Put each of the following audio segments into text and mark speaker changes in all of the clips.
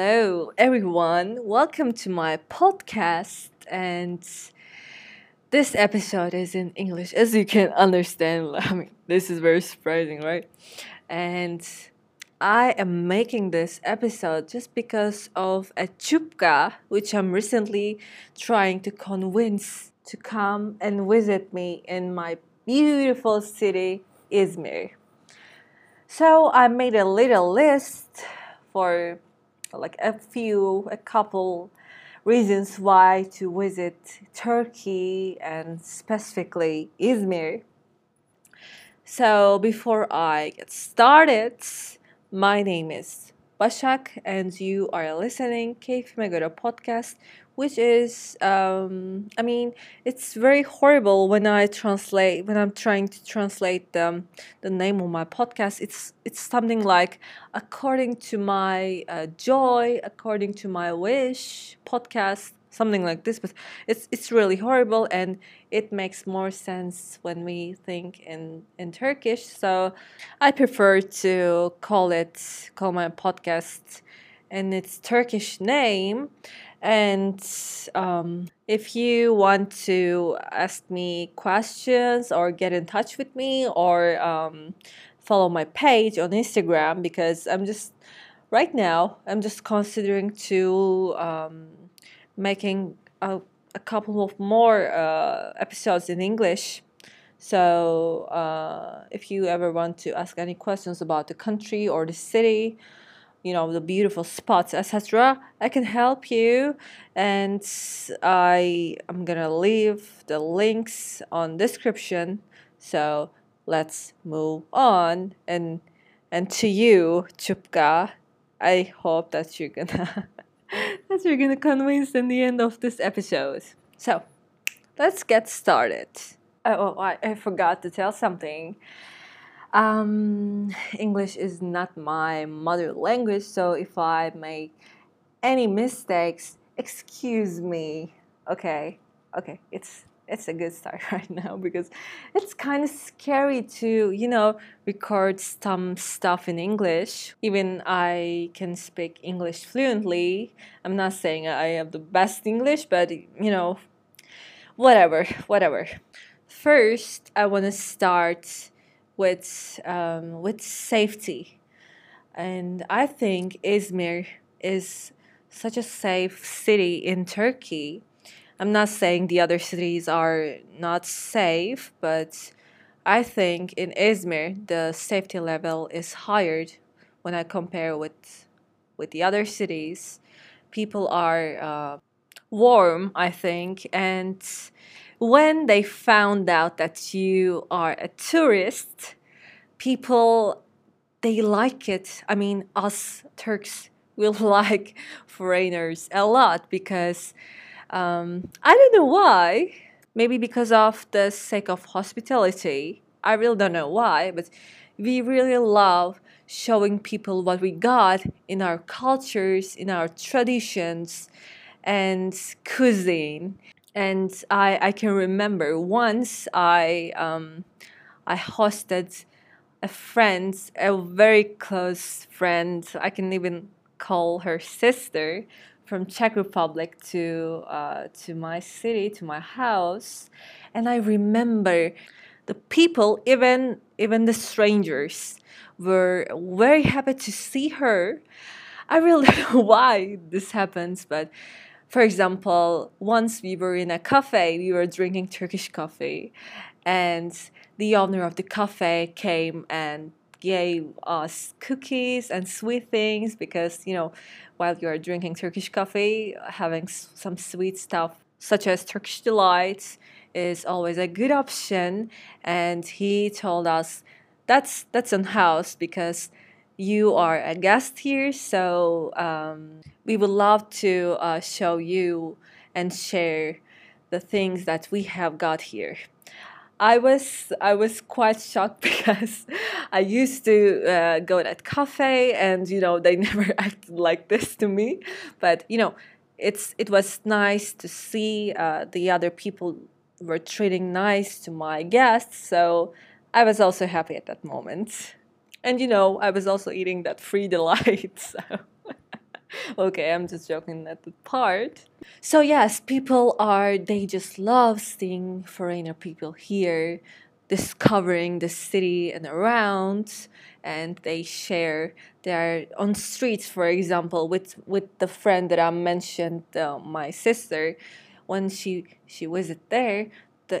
Speaker 1: Hello, everyone. Welcome to my podcast. And this episode is in English, as you can understand. I mean, this is very surprising, right? And I am making this episode just because of a chupka, which I'm recently trying to convince to come and visit me in my beautiful city, Izmir. So I made a little list for like a few, a couple reasons why to visit Turkey and specifically Izmir. So before I get started, my name is Başak and you are listening Keyfime Göre podcast which is um, i mean it's very horrible when i translate when i'm trying to translate the, the name of my podcast. It's it's something like according to my uh, joy according to my wish podcast something like this but it's it's really horrible and it makes more sense when we think in in turkish. So i prefer to call it call my podcast and its turkish name and um, if you want to ask me questions or get in touch with me or um, follow my page on Instagram, because I'm just right now I'm just considering to um, making a, a, couple of more uh, episodes in English. So uh, if you ever want to ask any questions about the country or the city you know the beautiful spots etc i can help you. And i am gonna leave the links on description. So let's move on. And and to you chupka i hope that you're gonna that you're gonna convince in the end of this episode. So let's get started. Oh, oh I, I forgot to tell something um, English is not my mother language, so if I make any mistakes, excuse me. Okay, okay, it's it's a good start right now because it's kind of scary to you know record some stuff in english. Even i can speak english fluently. I'm not saying i have the best english but you know whatever whatever. First i want to start with um, with safety, and I think Izmir is such a safe city in Turkey. I'm not saying the other cities are not safe, but I think in Izmir the safety level is higher when I compare with with the other cities. People are uh, warm, I think, and when they found out that you are a tourist, people they like it. I mean, us Turks will like foreigners a lot because um, I don't know why. Maybe because of the sake of hospitality. I really don't know why, but we really love showing people what we got in our cultures, in our traditions, and cuisine and I, I can remember once I um, I hosted a friend, a very close friend. I can even call her sister from Czech Republic to uh, to my city, to my house, and I remember the people, even even the strangers, were very happy to see her. I really don't know why this happens, but for example, once we were in a cafe, we were drinking Turkish coffee, and the owner of the cafe came and gave us cookies and sweet things because, you know, while you are drinking Turkish coffee, having some sweet stuff such as Turkish delights is always a good option. And he told us that's that's on house because you are a guest here, so um, we would love to uh, show you and share the things that we have got here. I was I was quite shocked because I used to uh, go that cafe and you know they never acted like this to me, but you know it's it was nice to see uh, the other people were treating nice to my guests, so I was also happy at that moment. And you know, I was also eating that free delight. So okay, I'm just joking at the part. So yes, people are they just love seeing foreigner people here, discovering the city and around, and they share. They're on streets, for example, with with the friend that I mentioned, uh, my sister. When she she visited there,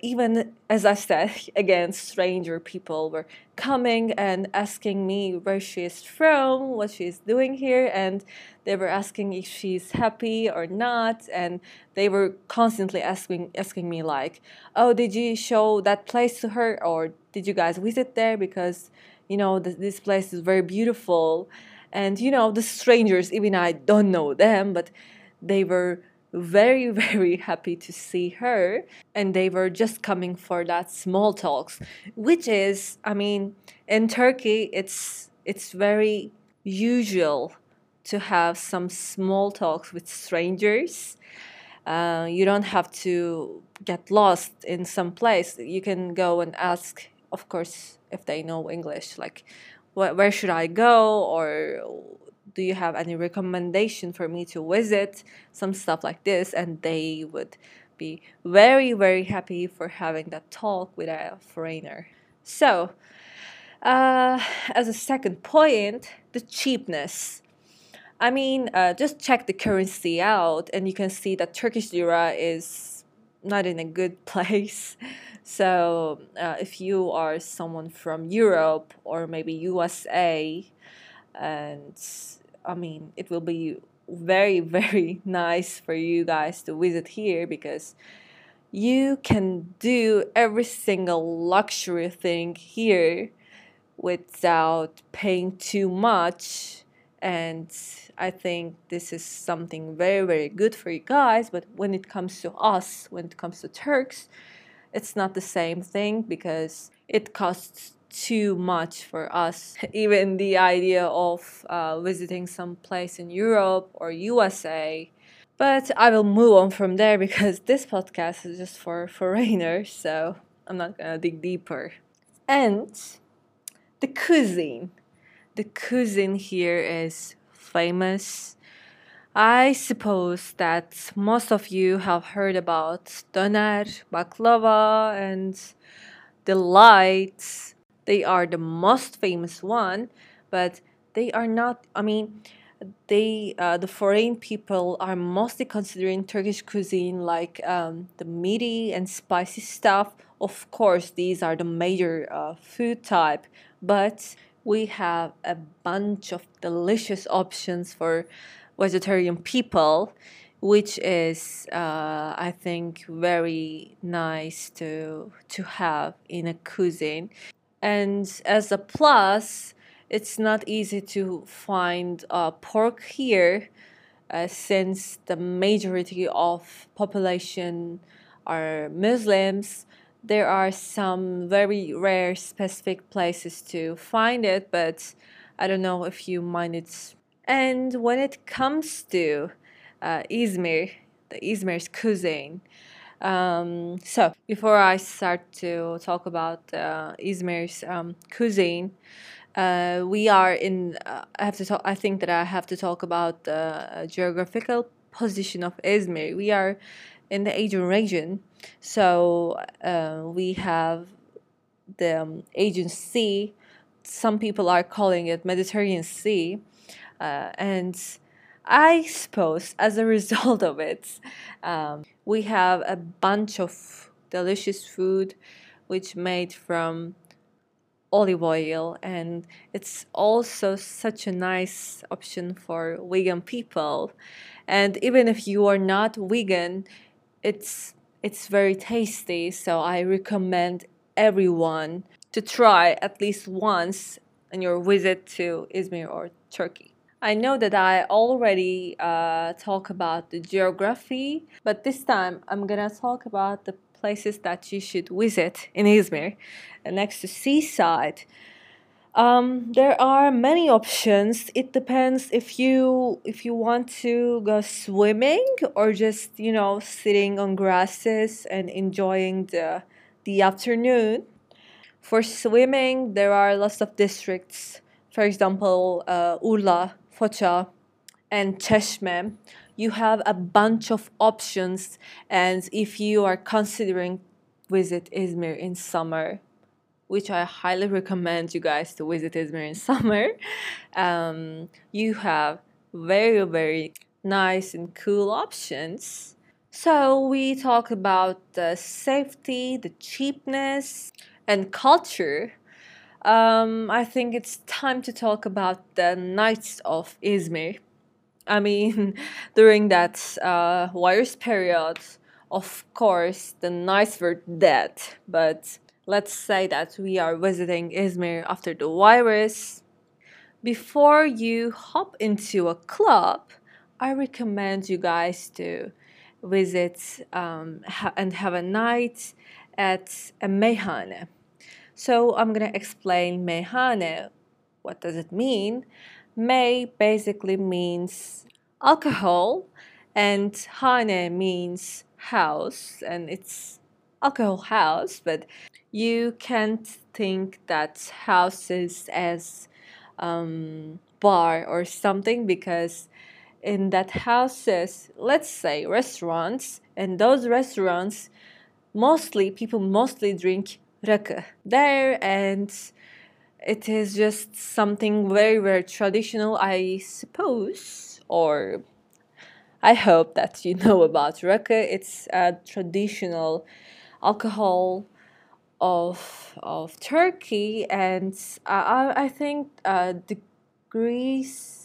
Speaker 1: even as I said again, stranger people were coming and asking me where she is from, what she is doing here, and they were asking if she's happy or not, and they were constantly asking asking me like, "Oh, did you show that place to her, or did you guys visit there? Because you know th- this place is very beautiful." And you know the strangers, even I don't know them, but they were very very happy to see her. And they were just coming for that small talks which is i mean in turkey it's it's very usual to have some small talks with strangers. Uh, you don't have to get lost in some place. You can go and ask of course if they know english like wh- where should i go? or do you have any recommendation for me to visit? Some stuff like this and they would be very very happy for having that talk with a foreigner. So uh, as a second point the cheapness. I mean uh, just check the currency out and you can see that turkish lira is not in a good place. So uh, if you are someone from europe or maybe usa and I mean, it will be very, very nice for you guys to visit here because you can do every single luxury thing here without paying too much. And I think this is something very, very good for you guys. But when it comes to us, when it comes to Turks, it's not the same thing because it costs too much for us. Even the idea of uh, visiting some place in Europe or USA. But I will move on from there because this podcast is just for foreigners, so I'm not gonna dig deeper. And the cuisine. The cuisine here is famous. I suppose that most of you have heard about doner, baklava, and the lights they are the most famous one, but they are not. I mean, they uh, the foreign people are mostly considering Turkish cuisine like um, the meaty and spicy stuff. Of course, these are the major uh, food type, but we have a bunch of delicious options for vegetarian people which is uh, I think very nice to to have in a cuisine. And as a plus, it's not easy to find uh, pork here uh, since the majority of population are Muslims. There are some very rare specific places to find it, but I don't know if you mind it. And when it comes to uh, Izmir, the Izmir's cuisine, um, so before I start to talk about uh, Izmir's um, cuisine, uh, we are in. Uh, I have to talk. I think that I have to talk about the geographical position of Izmir. We are in the Aegean region, so uh, we have the um, Aegean Sea. Some people are calling it Mediterranean Sea, uh, and I suppose as a result of it, um, we have a bunch of delicious food which made from olive oil and it's also such a nice option for vegan people. And even if you are not vegan it's it's very tasty so i recommend everyone to try at least once on your visit to izmir or turkey I know that I already uh, talk about the geography, but this time I'm gonna talk about the places that you should visit in Izmir, uh, next to seaside. Um, there are many options. It depends if you if you want to go swimming or just you know sitting on grasses and enjoying the the afternoon. For swimming, there are lots of districts. For example, uh, Urla Foça, and Çeşme, you have a bunch of options. And if you are considering visit Izmir in summer, which I highly recommend you guys to visit Izmir in summer, um, you have very, very nice and cool options. So we talk about the safety, the cheapness, and culture. Um, I think it's time to talk about the nights of Izmir. I mean, during that uh, virus period, of course, the nights were dead. But let's say that we are visiting Izmir after the virus. Before you hop into a club, I recommend you guys to visit um, ha- and have a night at a meyhane. So I'm gonna explain meyhane. What does it mean? May basically means alcohol, and hane means house, and it's alcohol house. But you can't think that houses as um, bar or something because in that houses, let's say restaurants, and those restaurants, mostly people mostly drink rakı there, and it is just something very very traditional, I suppose, or I hope that you know about rakı. It's a traditional alcohol of of Turkey, and I I think uh, the Greece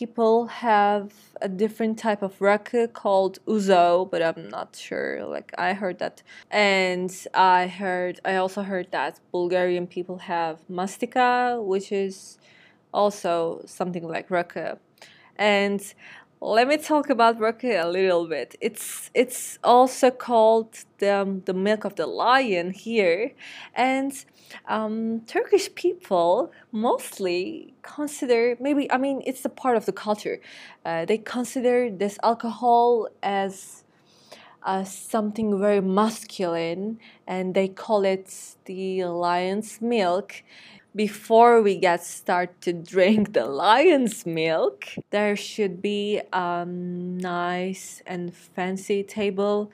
Speaker 1: people have a different type of rakı called ouzo, but I'm not sure. Like I heard that, and I heard I also heard that Bulgarian people have mastika, which is also something like rakı, and let me talk about rakı a little bit. It's it's also called the the milk of the lion here, and um, Turkish people mostly consider maybe I mean it's a part of the culture. Uh, they consider this alcohol as uh, something very masculine, and they call it the lion's milk. Before we get start to drink the lion's milk, there should be a nice and fancy table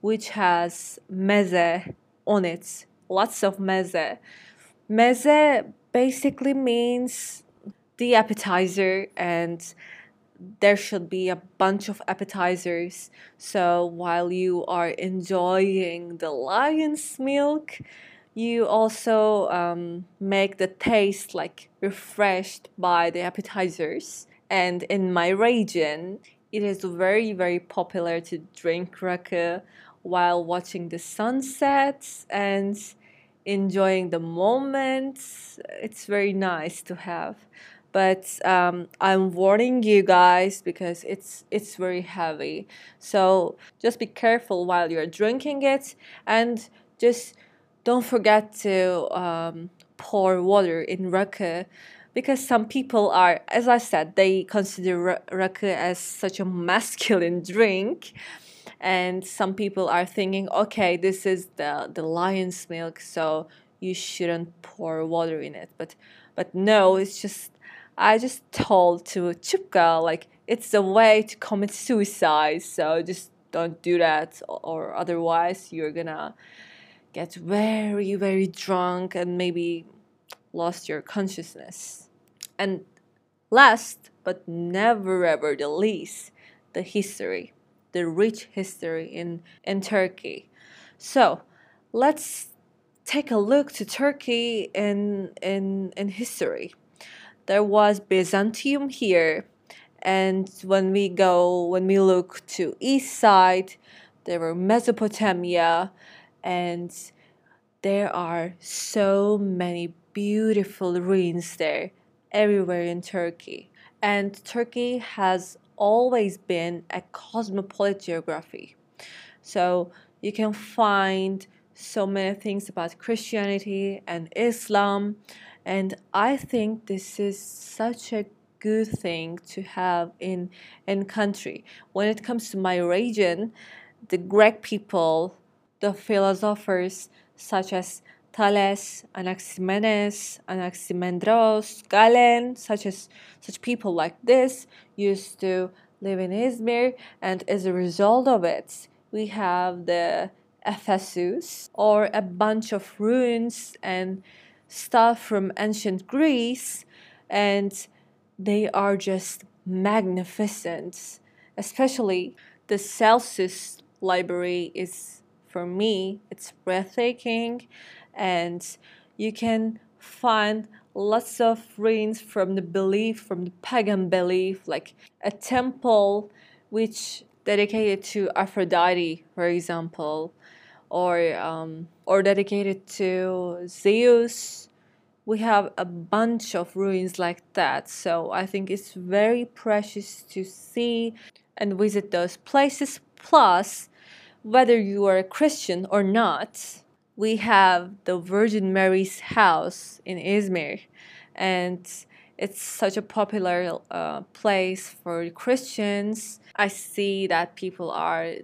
Speaker 1: which has meze on it lots of meze. Meze basically means the appetizer and there should be a bunch of appetizers. So while you are enjoying the lion's milk, you also um, make the taste like refreshed by the appetizers. And in my region, it is very, very popular to drink rakı while watching the sunsets and enjoying the moments. It's very nice to have. But um, I'm warning you guys because it's it's very heavy. So just be careful while you're drinking it, and just don't forget to um, pour water in rakı because some people are, as I said, they consider rakı as such a masculine drink and some people are thinking okay this is the the lion's milk so you shouldn't pour water in it. But but no it's just i just told to chupka like it's a way to commit suicide so just don't do that or otherwise you're gonna get very very drunk and maybe lost your consciousness and last but never ever the least the history the rich history in, in Turkey. So let's take a look to Turkey in, in, in history. There was Byzantium here, and when we go, when we look to east side, there were Mesopotamia, and there are so many beautiful ruins there everywhere in Turkey. And Turkey has always been a cosmopolitan geography. So you can find so many things about Christianity and Islam. And I think this is such a good thing to have in in country. When it comes to my region, the Greek people, the philosophers such as Thales, Anaximenes, Anaximandros, Galen, such as such people like this used to live in Izmir, and as a result of it, we have the Ephesus or a bunch of ruins and stuff from ancient Greece, and they are just magnificent. Especially the Celsus library is for me, it's breathtaking, and you can find lots of ruins from the belief, from the pagan belief, like a temple which dedicated to Aphrodite, for example, or um, or dedicated to Zeus. We have a bunch of ruins like that, so I think it's very precious to see and visit those places. Plus, whether you are a Christian or not, we have the Virgin Mary's house in Izmir, and it's such a popular uh, place for Christians. I see that people are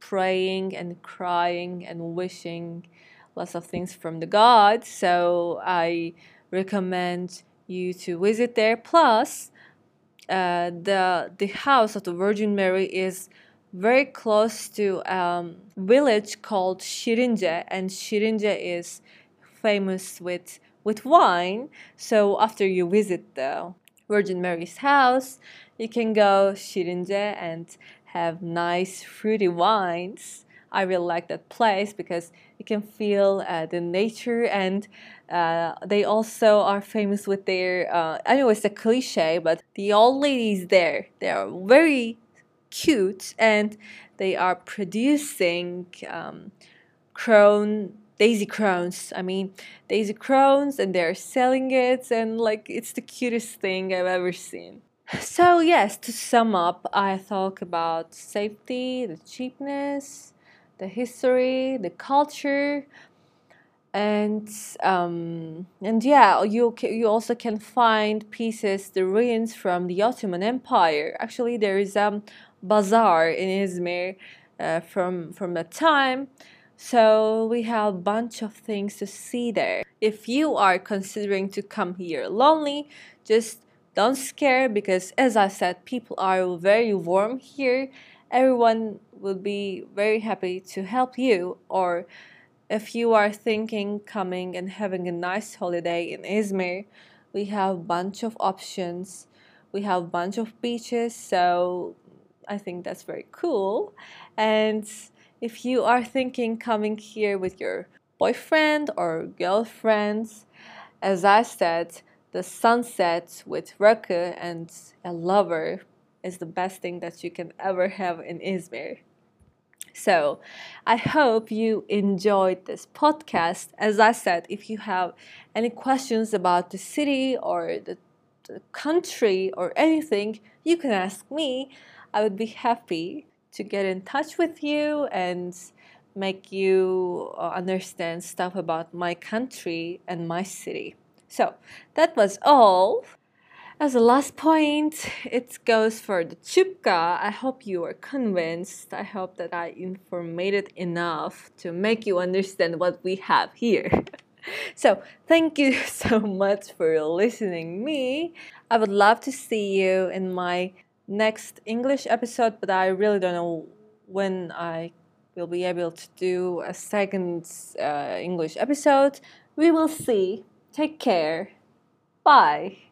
Speaker 1: praying and crying and wishing lots of things from the God. So I recommend you to visit there. Plus, uh, the the house of the Virgin Mary is very close to a um, village called Şirince, and Şirince is famous with with wine. So after you visit the Virgin Mary's house, you can go Şirince and have nice fruity wines. I really like that place because you can feel uh, the nature and uh, they also are famous with their uh, I know it's a cliche but the old ladies there they are very cute and they are producing um, crown daisy crowns i mean daisy crowns and they're selling it and like it's the cutest thing i've ever seen so yes to sum up i talk about safety the cheapness the history the culture and um, and yeah, you you also can find pieces, the ruins from the Ottoman Empire. Actually, there is a bazaar in Izmir uh, from from that time. So we have a bunch of things to see there. If you are considering to come here lonely, just don't scare because as I said, people are very warm here. Everyone will be very happy to help you or if you are thinking coming and having a nice holiday in Izmir, we have a bunch of options. We have a bunch of beaches, so I think that's very cool. And if you are thinking coming here with your boyfriend or girlfriends, as I said, the sunset with Rakı and a lover is the best thing that you can ever have in Izmir. So I hope you enjoyed this podcast. As I said, if you have any questions about the city or the, the country or anything, you can ask me. I would be happy to get in touch with you and make you uh, understand stuff about my country and my city. So that was all. As a last point, it goes for the chupka. I hope you are convinced. I hope that I informed enough to make you understand what we have here. so thank you so much for listening me. I would love to see you in my next English episode, but I really don't know when I will be able to do a second uh, English episode. We will see. Take care. Bye.